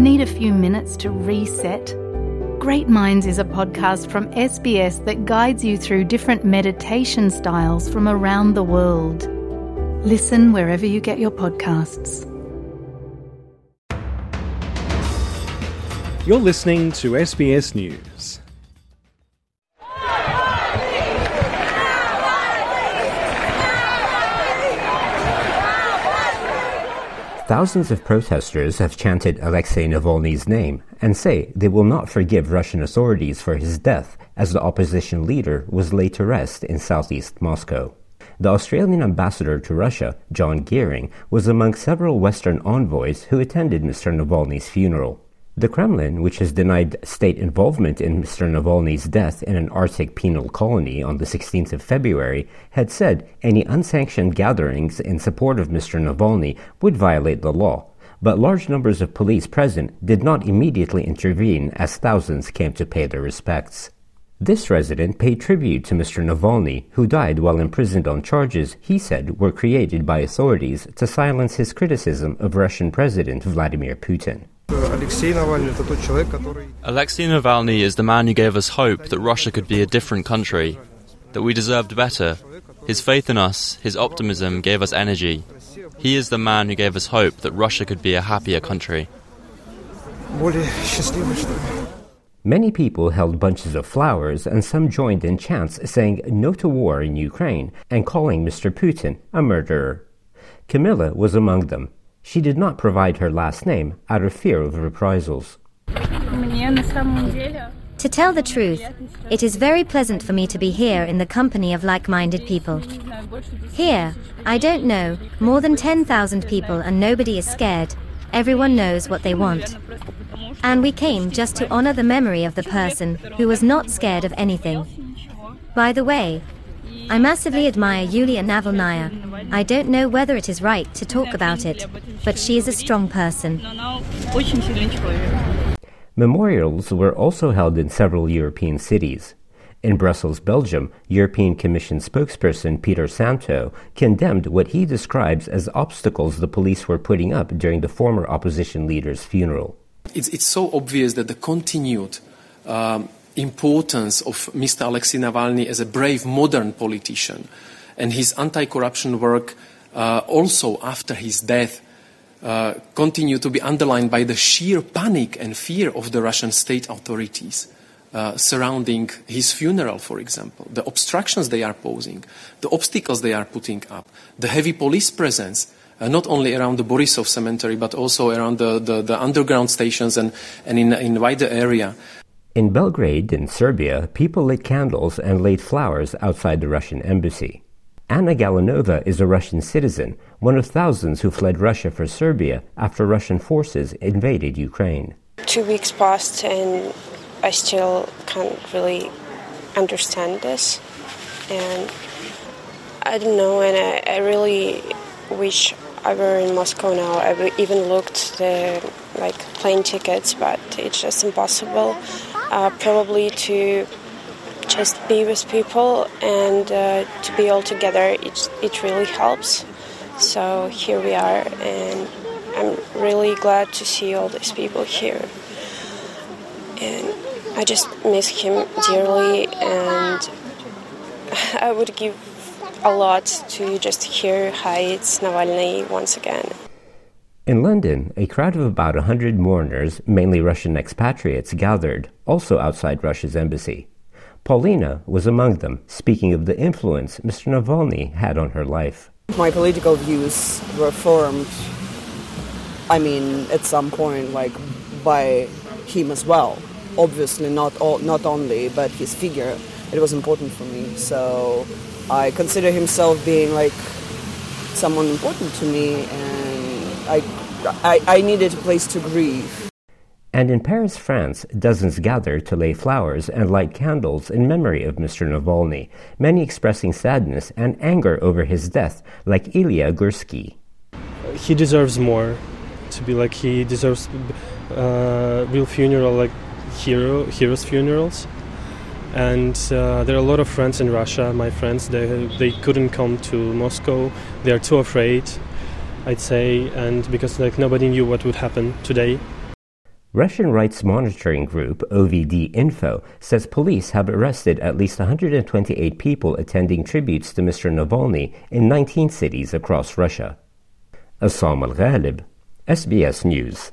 Need a few minutes to reset? Great Minds is a podcast from SBS that guides you through different meditation styles from around the world. Listen wherever you get your podcasts. You're listening to SBS News. Thousands of protesters have chanted Alexei Navalny's name and say they will not forgive Russian authorities for his death as the opposition leader was laid to rest in southeast Moscow. The Australian ambassador to Russia, John Geering, was among several Western envoys who attended Mr. Navalny's funeral. The Kremlin, which has denied state involvement in Mr. Navalny's death in an Arctic penal colony on the 16th of February, had said any unsanctioned gatherings in support of Mr. Navalny would violate the law. But large numbers of police present did not immediately intervene as thousands came to pay their respects. This resident paid tribute to Mr. Navalny, who died while imprisoned on charges he said were created by authorities to silence his criticism of Russian President Vladimir Putin. Alexei Navalny is the man who gave us hope that Russia could be a different country, that we deserved better. His faith in us, his optimism gave us energy. He is the man who gave us hope that Russia could be a happier country. Many people held bunches of flowers and some joined in chants saying no to war in Ukraine and calling Mr. Putin a murderer. Camilla was among them. She did not provide her last name out of fear of reprisals. To tell the truth, it is very pleasant for me to be here in the company of like minded people. Here, I don't know, more than 10,000 people and nobody is scared. Everyone knows what they want. And we came just to honor the memory of the person who was not scared of anything. By the way, I massively admire Yulia Navalnaya. I don't know whether it is right to talk about it, but she is a strong person. Memorials were also held in several European cities. In Brussels, Belgium, European Commission spokesperson Peter Stano condemned what he describes as obstacles the police were putting up during the former opposition leader's funeral. It's, it's so obvious that the continued um, importance of Mr. Alexei Navalny as a brave modern politician and his anti corruption work uh, also after his death uh, continue to be underlined by the sheer panic and fear of the Russian state authorities. Uh, surrounding his funeral, for example, the obstructions they are posing, the obstacles they are putting up, the heavy police presence, uh, not only around the Borisov cemetery, but also around the, the, the underground stations and, and in, in wider area. In Belgrade, in Serbia, people lit candles and laid flowers outside the Russian embassy. Anna Galanova is a Russian citizen, one of thousands who fled Russia for Serbia after Russian forces invaded Ukraine. Two weeks passed and I still can't really understand this. And I don't know, and I, I really wish I were in Moscow now. I even looked the like plane tickets, but it's just impossible uh, probably to just be with people and uh, to be all together. It, it really helps. So here we are, and I'm really glad to see all these people here. And I just miss him dearly, and I would give a lot to just hear hi, it's Navalny once again. In London, a crowd of about a hundred mourners, mainly Russian expatriates, gathered, also outside Russia's embassy. Paulina was among them, speaking of the influence Mr. Navalny had on her life. My political views were formed, I mean, at some point, like by him as well. Obviously, not all, not only, but his figure. It was important for me, so I consider himself being like someone important to me, and I I, I needed a place to grieve. And in Paris, France, dozens gathered to lay flowers and light candles in memory of Mr. Navalny, many expressing sadness and anger over his death, like Ilya Gursky. He deserves more to be like he deserves uh, real funeral, like hero heroes funerals. And uh, there are a lot of friends in Russia. My friends, they they couldn't come to Moscow. They are too afraid I'd say, and because like nobody knew what would happen today. Russian rights monitoring group OVD Info says police have arrested at least 128 people attending tributes to Mr. Navalny in 19 cities across Russia. Essam Al Ghalib, SBS News.